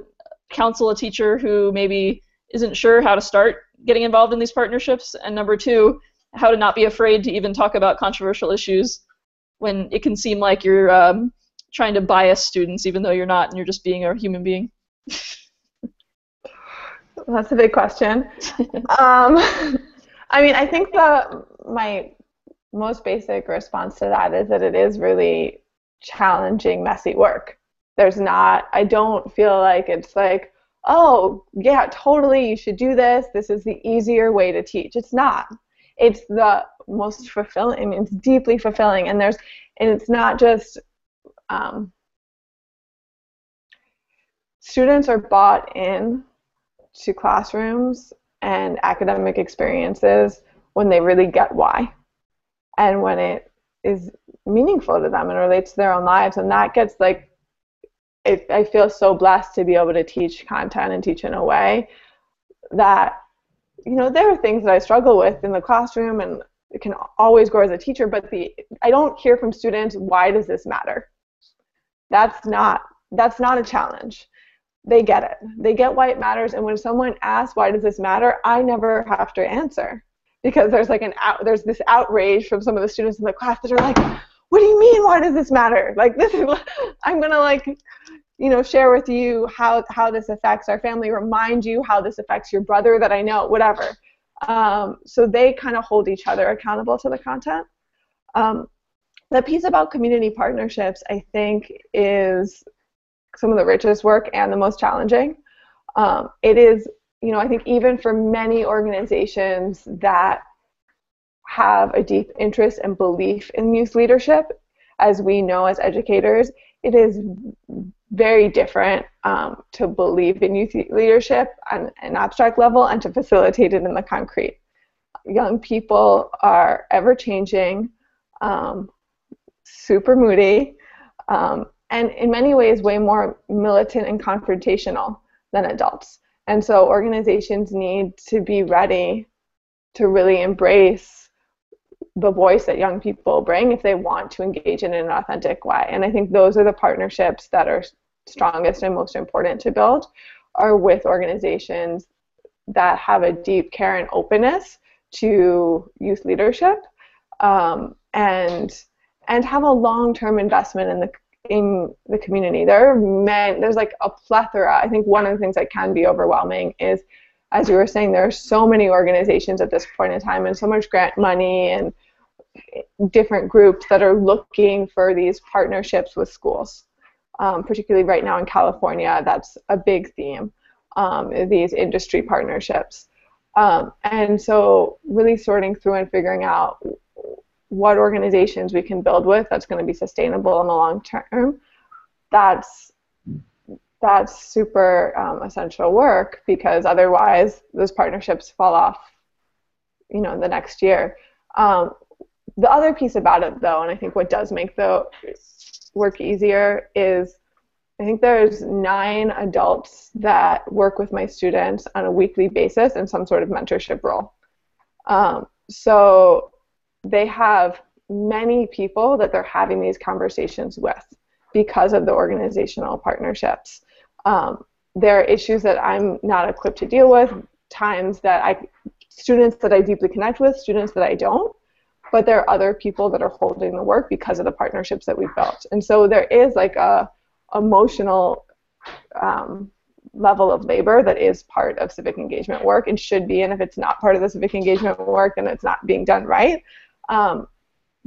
counsel a teacher who maybe isn't sure how to start getting involved in these partnerships? And number two, how to not be afraid to even talk about controversial issues when it can seem like you're um, trying to bias students even though you're not and you're just being a human being? That's a big question. um, I mean, I think the my most basic response to that is that it is really challenging, messy work. There's not. I don't feel like it's like, oh yeah, totally, you should do this. This is the easier way to teach. It's not. It's the most fulfilling. I mean, it's deeply fulfilling, and there's, and it's not just. Um, students are bought in to classrooms and academic experiences when they really get why and when it is meaningful to them and relates to their own lives and that gets like it, i feel so blessed to be able to teach content and teach in a way that you know there are things that i struggle with in the classroom and it can always grow as a teacher but the i don't hear from students why does this matter that's not that's not a challenge they get it. They get why it matters. And when someone asks, why does this matter? I never have to answer because there's like an out, there's this outrage from some of the students in the class that are like, what do you mean? Why does this matter? Like this is, I'm gonna like, you know, share with you how how this affects our family, remind you how this affects your brother that I know, whatever. Um, so they kind of hold each other accountable to the content. Um, the piece about community partnerships, I think, is some of the richest work and the most challenging. Um, it is, you know, I think even for many organizations that have a deep interest and belief in youth leadership, as we know as educators, it is very different um, to believe in youth leadership on an abstract level and to facilitate it in the concrete. Young people are ever changing, um, super moody, um, and in many ways way more militant and confrontational than adults. And so organizations need to be ready to really embrace the voice that young people bring if they want to engage in an authentic way. And I think those are the partnerships that are strongest and most important to build are with organizations that have a deep care and openness to youth leadership um, and and have a long-term investment in the in the community. There are men, there's like a plethora. I think one of the things that can be overwhelming is, as you were saying, there are so many organizations at this point in time and so much grant money and different groups that are looking for these partnerships with schools. Um, particularly right now in California, that's a big theme, um, these industry partnerships. Um, and so really sorting through and figuring out what organizations we can build with that's going to be sustainable in the long term, that's that's super um, essential work because otherwise those partnerships fall off, you know, the next year. Um, the other piece about it, though, and I think what does make the work easier is I think there's nine adults that work with my students on a weekly basis in some sort of mentorship role. Um, so they have many people that they're having these conversations with because of the organizational partnerships. Um, there are issues that I'm not equipped to deal with, times that I, students that I deeply connect with, students that I don't, but there are other people that are holding the work because of the partnerships that we've built. And so there is like a emotional um, level of labor that is part of civic engagement work and should be, and if it's not part of the civic engagement work, then it's not being done right. Um,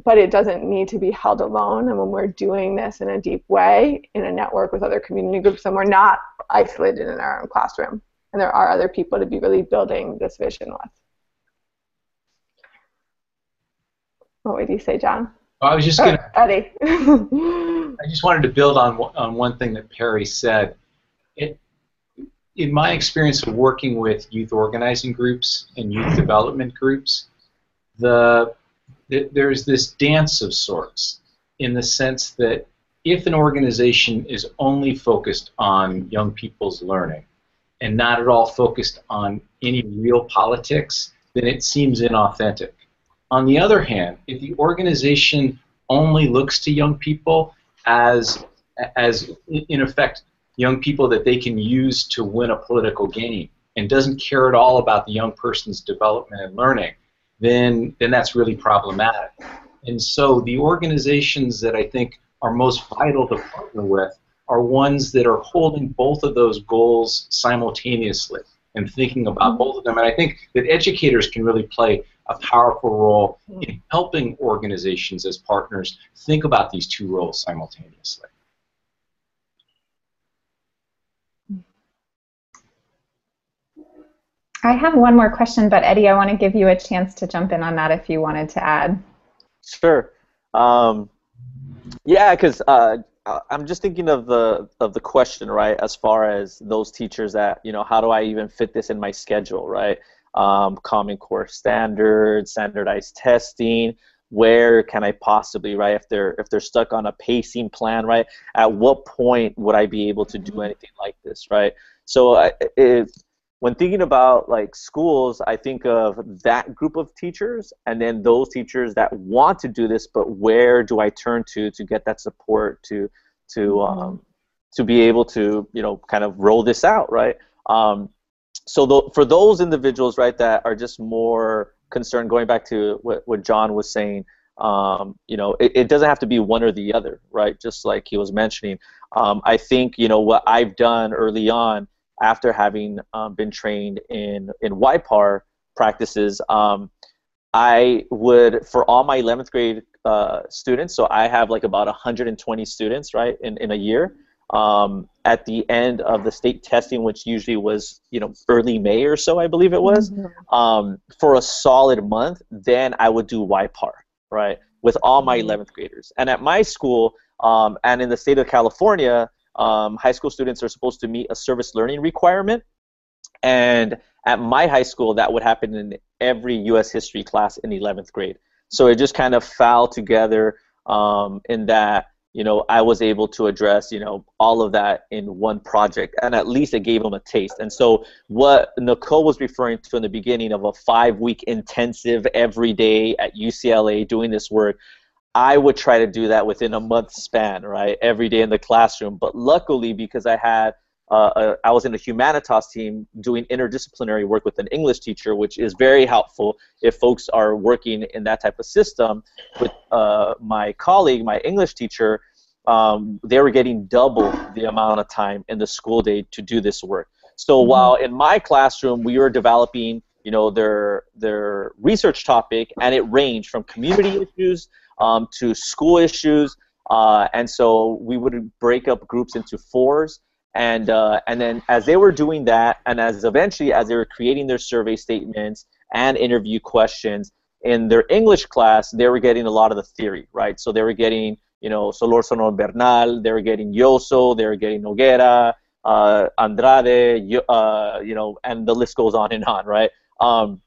but it doesn't need to be held alone. And when we're doing this in a deep way, in a network with other community groups, and we're not isolated in our own classroom, and there are other people to be really building this vision with. What would you say, John? Well, I was just gonna. Eddie. I just wanted to build on on one thing that Perry said. It, in my experience of working with youth organizing groups and youth development groups, the there's this dance of sorts in the sense that if an organization is only focused on young people's learning, and not at all focused on any real politics, then it seems inauthentic. On the other hand, if the organization only looks to young people as, as in effect, young people that they can use to win a political game and doesn't care at all about the young person's development and learning, then, then that's really problematic. And so the organizations that I think are most vital to partner with are ones that are holding both of those goals simultaneously and thinking about mm-hmm. both of them. And I think that educators can really play a powerful role mm-hmm. in helping organizations as partners think about these two roles simultaneously. I have one more question, but Eddie, I want to give you a chance to jump in on that if you wanted to add. Sure. Um, yeah, because uh, I'm just thinking of the of the question, right? As far as those teachers that you know, how do I even fit this in my schedule, right? Um, Common Core standards, standardized testing. Where can I possibly, right? If they're if they're stuck on a pacing plan, right? At what point would I be able to do mm-hmm. anything like this, right? So uh, if when thinking about like schools, I think of that group of teachers and then those teachers that want to do this, but where do I turn to to get that support to to mm-hmm. um, to be able to you know kind of roll this out, right? Um, so th- for those individuals, right, that are just more concerned, going back to what, what John was saying, um, you know, it, it, doesn't have to be one or the other, right? Just like he was mentioning. Um, I think you know what I've done early on after having um, been trained in in YPAR practices, um, I would for all my 11th grade uh, students. So I have like about 120 students, right, in, in a year. Um, at the end of the state testing, which usually was you know early May or so, I believe it was, mm-hmm. um, for a solid month, then I would do YPAR, right, with all my 11th mm-hmm. graders. And at my school, um, and in the state of California, um, high school students are supposed to meet a service learning requirement. And at my high school, that would happen in every U.S. history class in 11th grade. So it just kind of fell together um, in that you know I was able to address you know all of that in one project, and at least it gave them a taste. And so what Nicole was referring to in the beginning of a five-week intensive every day at UCLA doing this work I would try to do that within a month span, right? Every day in the classroom. But luckily, because I had uh, a, I was in a humanitas team doing interdisciplinary work with an English teacher, which is very helpful if folks are working in that type of system. With uh, my colleague, my English teacher, um, they were getting double the amount of time in the school day to do this work. So mm-hmm. while in my classroom we were developing, you know, their their research topic, and it ranged from community issues um, to school issues. Uh, and so we would break up groups into fours. And, uh, and then as they were doing that, and as eventually as they were creating their survey statements and interview questions, in their English class, they were getting a lot of the theory, right? So they were getting, you know, Solórzano Bernal, they're getting Yosso, they're getting Noguera, uh, Andrade, uh, you know, and the list goes on and on, right? Um,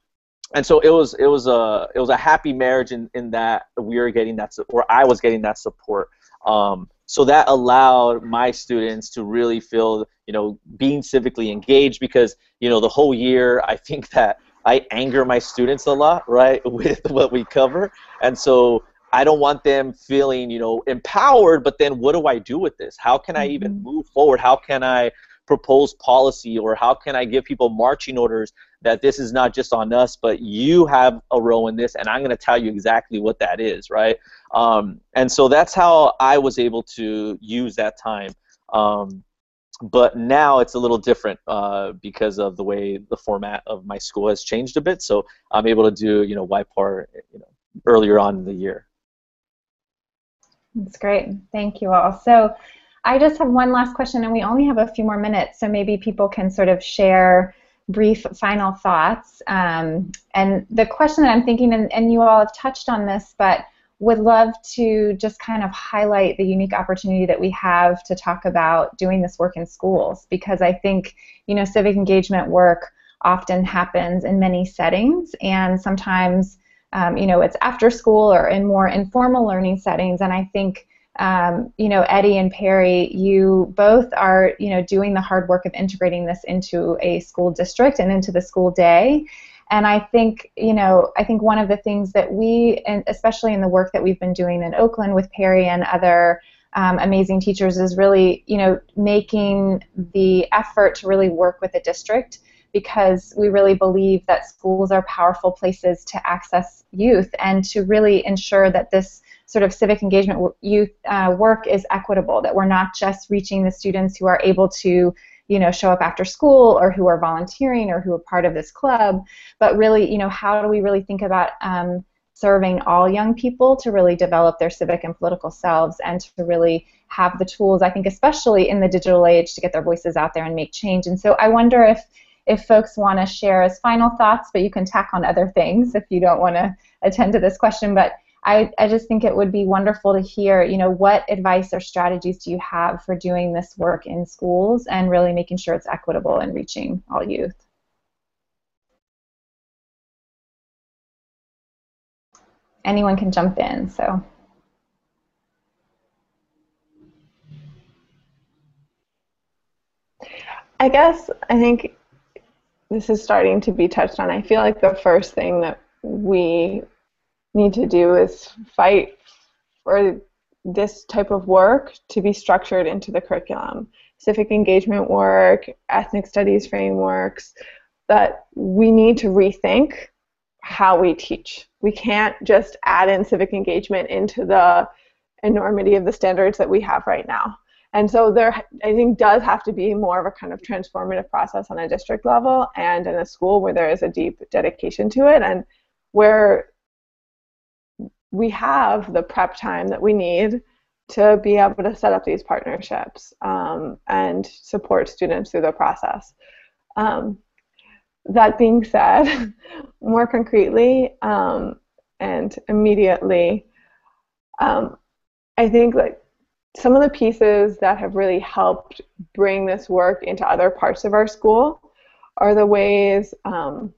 and so it was it was a it was a happy marriage in, in that we were getting that or I was getting that support. Um, so that allowed my students to really feel you know being civically engaged because you know the whole year I think that I anger my students a lot right with what we cover and so I don't want them feeling you know empowered but then what do I do with this how can I even mm-hmm. move forward how can I propose policy or how can I give people marching orders that this is not just on us, but you have a role in this, and I'm going to tell you exactly what that is, right? Um, and so that's how I was able to use that time. Um, but now it's a little different uh, because of the way the format of my school has changed a bit. So I'm able to do, you know, YPAR, you know, earlier on in the year. That's great. Thank you all. So I just have one last question, and we only have a few more minutes, so maybe people can sort of share brief final thoughts. Um, and the question that I'm thinking, and, and you all have touched on this, but would love to just kind of highlight the unique opportunity that we have to talk about doing this work in schools because I think you know civic engagement work often happens in many settings and sometimes um, you know it's after school or in more informal learning settings and I think um, you know, Eddie and Perry, you both are, you know, doing the hard work of integrating this into a school district and into the school day. And I think, you know, I think one of the things that we, and especially in the work that we've been doing in Oakland with Perry and other um, amazing teachers, is really, you know, making the effort to really work with the district because we really believe that schools are powerful places to access youth and to really ensure that this sort of civic engagement youth uh, work is equitable, that we're not just reaching the students who are able to you know show up after school or who are volunteering or who are part of this club but really you know how do we really think about um, serving all young people to really develop their civic and political selves and to really have the tools i think especially in the digital age to get their voices out there and make change? And so i wonder if if folks want to share as final thoughts but you can tack on other things if you don't want to attend to this question but I, I just think it would be wonderful to hear, you know, what advice or strategies do you have for doing this work in schools and really making sure it's equitable and reaching all youth? Anyone can jump in, so. I guess I think this is starting to be touched on. I feel like the first thing that we need to do is fight for this type of work to be structured into the curriculum. Civic engagement work, ethnic studies frameworks, that we need to rethink how we teach. We can't just add in civic engagement into the enormity of the standards that we have right now. And so there, I think, does have to be more of a kind of transformative process on a district level and in a school where there is a deep dedication to it and where we have the prep time that we need to be able to set up these partnerships um, and support students through the process. Um, that being said, more concretely um, and immediately, um, I think like some of the pieces that have really helped bring this work into other parts of our school are the ways um,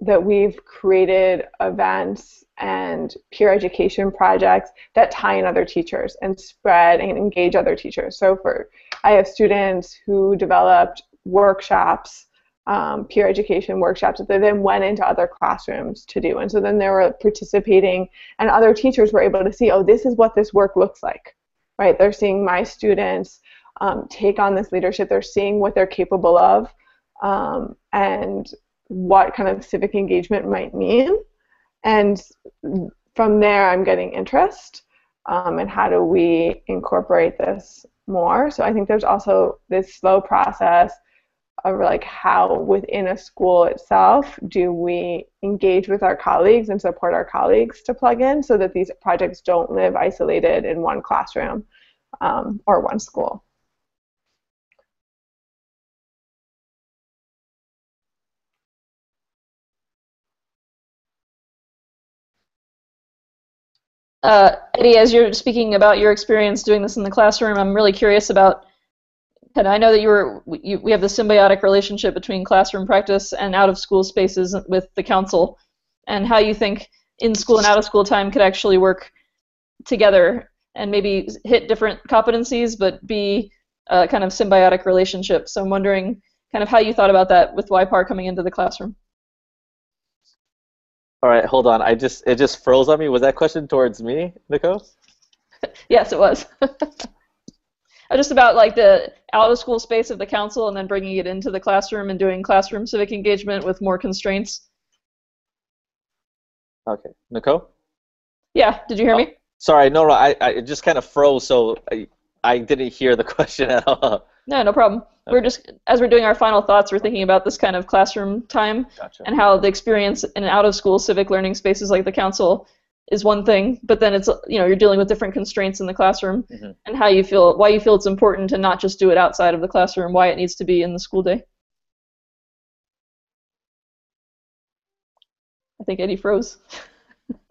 that we've created events and peer education projects that tie in other teachers and spread and engage other teachers. So for I have students who developed workshops, um, peer education workshops that they then went into other classrooms to do. And so then they were participating and other teachers were able to see, oh, this is what this work looks like. Right? They're seeing my students um, take on this leadership. They're seeing what they're capable of um, and what kind of civic engagement might mean and from there I'm getting interest um, and how do we incorporate this more. So I think there's also this slow process of like how within a school itself do we engage with our colleagues and support our colleagues to plug in so that these projects don't live isolated in one classroom um, or one school. Uh, Eddie, as you're speaking about your experience doing this in the classroom, I'm really curious about. And I know that you were you, we have the symbiotic relationship between classroom practice and out of school spaces with the council, and how you think in school and out of school time could actually work together and maybe hit different competencies, but be a kind of symbiotic relationship. So I'm wondering kind of how you thought about that with YPAR coming into the classroom. All right, hold on. I just it just froze on me. Was that question towards me, Nico? yes, it was. just about like the out of school space of the council and then bringing it into the classroom and doing classroom civic engagement with more constraints. Okay, Nico. Yeah, did you hear oh, me? Sorry, no, no. I, I just kind of froze, so I, I didn't hear the question at all. No, no problem. Okay. We're just as we're doing our final thoughts, we're thinking about this kind of classroom time gotcha. and how the experience in out of school civic learning spaces like the council is one thing, but then it's you know you're dealing with different constraints in the classroom mm-hmm. and how you feel why you feel it's important to not just do it outside of the classroom, why it needs to be in the school day. I think Eddie froze.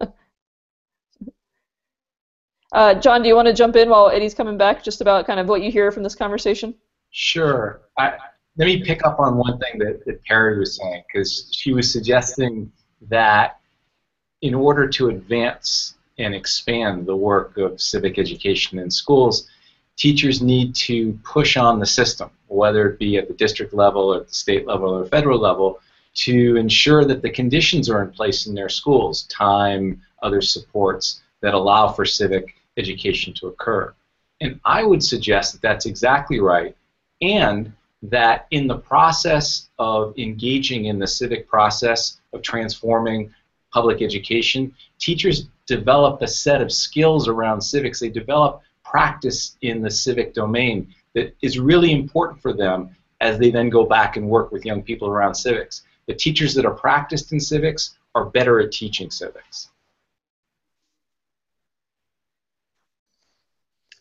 uh, John, do you want to jump in while Eddie's coming back, just about kind of what you hear from this conversation? Sure. I, let me pick up on one thing that, that Perry was saying, because she was suggesting that in order to advance and expand the work of civic education in schools, teachers need to push on the system, whether it be at the district level or at the state level or federal level, to ensure that the conditions are in place in their schools, time, other supports that allow for civic education to occur. And I would suggest that that's exactly right, and that in the process of engaging in the civic process of transforming public education, teachers develop a set of skills around civics. They develop practice in the civic domain that is really important for them as they then go back and work with young people around civics. The teachers that are practiced in civics are better at teaching civics.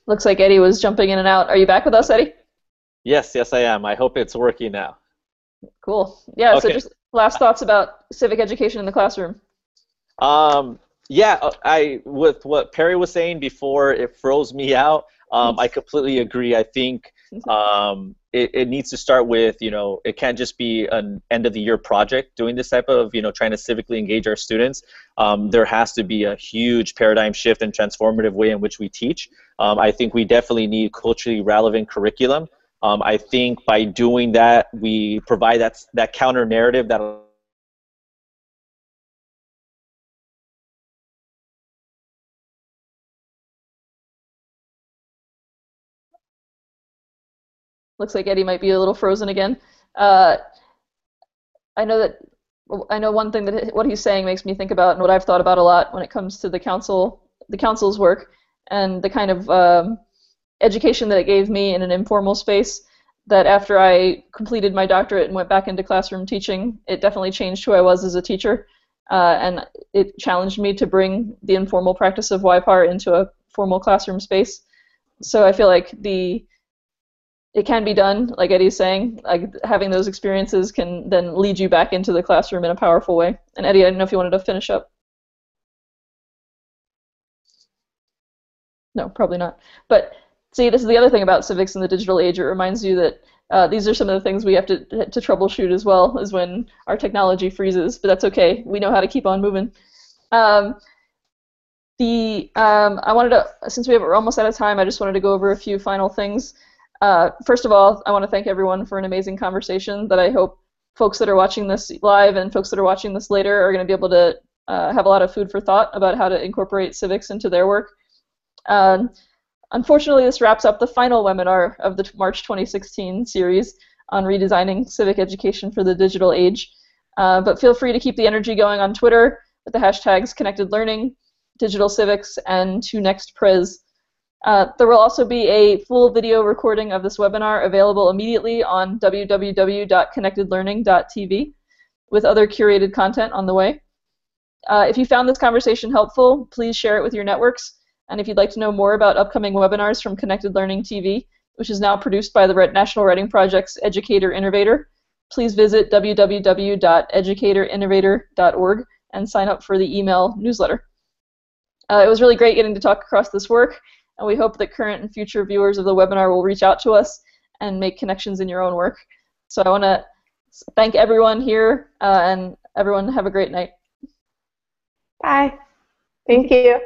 Looks like Eddie was jumping in and out. Are you back with us, Eddie? Yes, yes, I am. I hope it's working now. Cool. Yeah. Okay. So just last thoughts about civic education in the classroom. Um, yeah, uh, I with what Perry was saying before, it froze me out. Um, I completely agree. I think um, it, it needs to start with you know it can't just be an end of the year project doing this type of you know trying to civically engage our students. Um, there has to be a huge paradigm shift and transformative way in which we teach. Um, I think we definitely need culturally relevant curriculum. Um, I think by doing that, we provide that that counter narrative that Looks like Eddie might be a little frozen again. Uh, I know that I know one thing that what he's saying makes me think about, and what I've thought about a lot when it comes to the council, the council's work, and the kind of um, education that it gave me in an informal space. That after I completed my doctorate and went back into classroom teaching, it definitely changed who I was as a teacher, uh, and it challenged me to bring the informal practice of YPAR into a formal classroom space. So I feel like the it can be done, like Eddie's saying. Like having those experiences can then lead you back into the classroom in a powerful way. And Eddie, I don't know if you wanted to finish up. No, probably not. But see, this is the other thing about civics in the digital age. It reminds you that uh, these are some of the things we have to to troubleshoot as well, is when our technology freezes. But that's okay. We know how to keep on moving. Um, the um, I wanted to, since we have, we're almost out of time, I just wanted to go over a few final things. Uh, first of all, I want to thank everyone for an amazing conversation that I hope folks that are watching this live and folks that are watching this later are going to be able to uh, have a lot of food for thought about how to incorporate civics into their work. Um, unfortunately, this wraps up the final webinar of the March 2016 series on redesigning civic education for the digital age. Uh, but feel free to keep the energy going on Twitter with the hashtags connected learning, digital civics, and 2nextpres. Uh, there will also be a full video recording of this webinar available immediately on www.connectedlearning.tv with other curated content on the way. Uh, if you found this conversation helpful, please share it with your networks. And if you'd like to know more about upcoming webinars from Connected Learning TV, which is now produced by the National Writing Project's Educator Innovator, please visit www.educatorinnovator.org and sign up for the email newsletter. Uh, it was really great getting to talk across this work, and we hope that current and future viewers of the webinar will reach out to us and make connections in your own work. So I want to thank everyone here, uh, and everyone have a great night. Bye. Thank you.